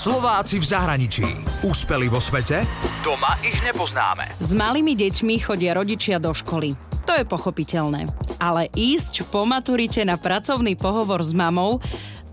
Slováci v zahraničí. Úspeli vo svete? Doma ich nepoznáme. S malými deťmi chodia rodičia do školy. To je pochopiteľné. Ale ísť po maturite na pracovný pohovor s mamou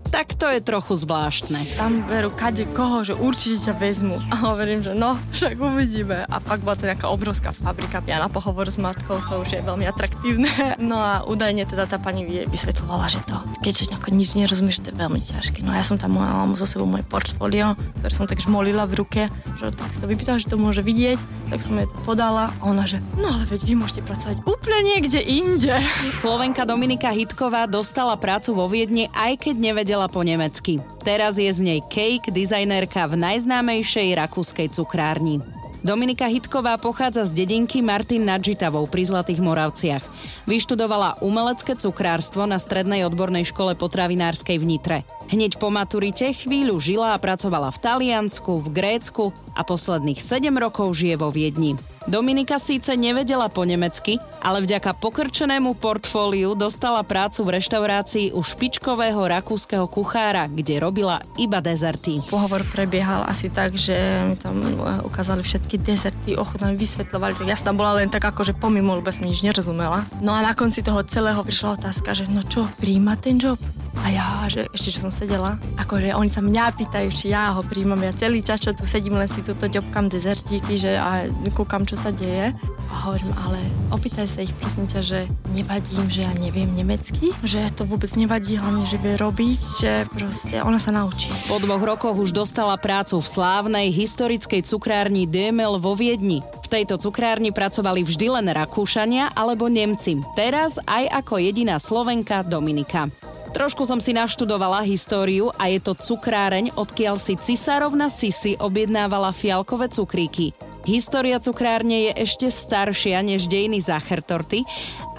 tak to je trochu zvláštne. Tam veru kade koho, že určite ťa vezmu. A hovorím, že no, však uvidíme. A fakt bola to nejaká obrovská fabrika. Ja na pohovor s matkou, to už je veľmi atraktívne. No a údajne teda tá pani vysvetlovala, že to, keďže nejako nič nerozumieš, to je veľmi ťažké. No a ja som tam mala zo sebou moje portfólio, ktoré som tak žmolila v ruke, že tak si to vypýtala, že to môže vidieť, tak som jej to podala a ona, že no ale veď vy môžete pracovať úplne niekde inde. Slovenka Dominika Hitková dostala prácu vo Viedne, aj keď nevedela vedela po nemecky. Teraz je z nej cake dizajnerka v najznámejšej rakúskej cukrárni. Dominika Hitková pochádza z dedinky Martin nad Žitavou pri Zlatých Moravciach. Vyštudovala umelecké cukrárstvo na Strednej odbornej škole potravinárskej v Nitre. Hneď po maturite chvíľu žila a pracovala v Taliansku, v Grécku a posledných 7 rokov žije vo Viedni. Dominika síce nevedela po nemecky, ale vďaka pokrčenému portfóliu dostala prácu v reštaurácii u špičkového rakúskeho kuchára, kde robila iba dezerty. Pohovor prebiehal asi tak, že mi tam ukázali všetky dezerty, ochotná vysvetľovali, tak ja som tam bola len tak ako, že pomimo, lebo som nič nerozumela. No a na konci toho celého prišla otázka, že no čo, príjma ten job? A ja, že ešte čo som sedela, akože oni sa mňa pýtajú, či ja ho príjmam. Ja celý čas, čo tu sedím, len si tuto ďobkam dezertíky, že a kúkam, čo sa deje. A hovorím, ale opýtaj sa ich, prosím ťa, že nevadím, že ja neviem nemecky, že to vôbec nevadí, hlavne, že vie robiť, že proste ona sa naučí. Po dvoch rokoch už dostala prácu v slávnej historickej cukrárni Demel vo Viedni. V tejto cukrárni pracovali vždy len Rakúšania alebo Nemci. Teraz aj ako jediná Slovenka Dominika. Trošku som si naštudovala históriu a je to cukráreň, odkiaľ si cisárovna Sisi objednávala fialkové cukríky. História cukrárne je ešte staršia než dejiny Zachertorty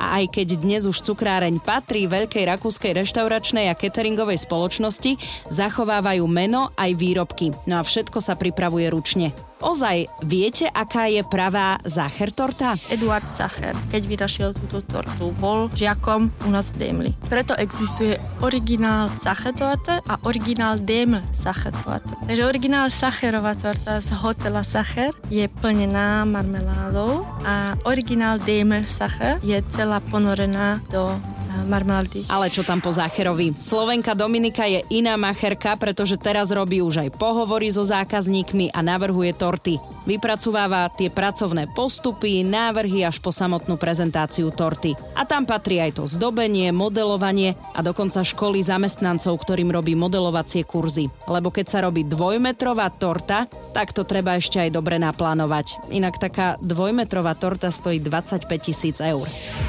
a aj keď dnes už cukráreň patrí veľkej rakúskej reštauračnej a cateringovej spoločnosti, zachovávajú meno aj výrobky. No a všetko sa pripravuje ručne. Ozaj, viete, aká je pravá Zacher torta? Eduard Zacher, keď vyrašiel túto tortu, bol žiakom u nás v Demli. Preto existuje originál Zacher torta a originál Deml Zacher torta. Takže originál Zacherová torta z hotela Zacher je plnená marmeládou a originál Deml Zacher je celá ponorená do marmelády. Ale čo tam po Zácherovi? Slovenka Dominika je iná macherka, pretože teraz robí už aj pohovory so zákazníkmi a navrhuje torty. Vypracováva tie pracovné postupy, návrhy až po samotnú prezentáciu torty. A tam patrí aj to zdobenie, modelovanie a dokonca školy zamestnancov, ktorým robí modelovacie kurzy. Lebo keď sa robí dvojmetrová torta, tak to treba ešte aj dobre naplánovať. Inak taká dvojmetrová torta stojí 25 tisíc eur.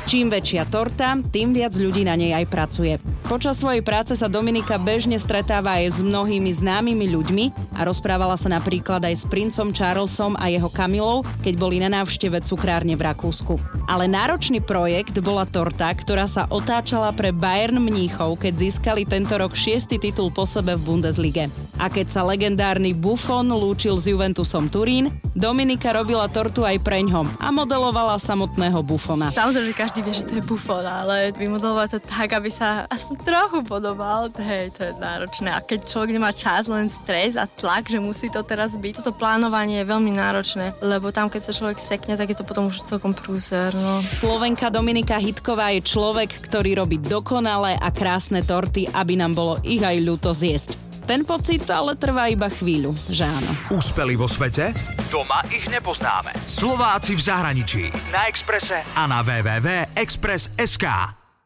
Čím väčšia torta, tým viac ľudí na nej aj pracuje. Počas svojej práce sa Dominika bežne stretáva aj s mnohými známymi ľuďmi a rozprávala sa napríklad aj s princom Charlesom a jeho Kamilou, keď boli na návšteve cukrárne v Rakúsku. Ale náročný projekt bola torta, ktorá sa otáčala pre Bayern Mníchov, keď získali tento rok šiestý titul po sebe v Bundeslige. A keď sa legendárny Buffon lúčil s Juventusom Turín, Dominika robila tortu aj preňhom a modelovala samotného Buffona. Samozrejme, každý vie, že to je Buffon, ale vymodelovať to tak, aby sa aspoň trochu podobal, to, hej, to je náročné. A keď človek nemá čas, len stres a tlak, že musí to teraz byť, toto plánovanie je veľmi náročné, lebo tam, keď sa človek sekne, tak je to potom už celkom prúser. No. Slovenka Dominika Hitková je človek, ktorý robí dokonalé a krásne torty, aby nám bolo ich aj ľúto zjesť. Ten pocit ale trvá iba chvíľu, že áno. Úspeli vo svete? Doma ich nepoznáme. Slováci v zahraničí. Na Exprese a na www.express.sk.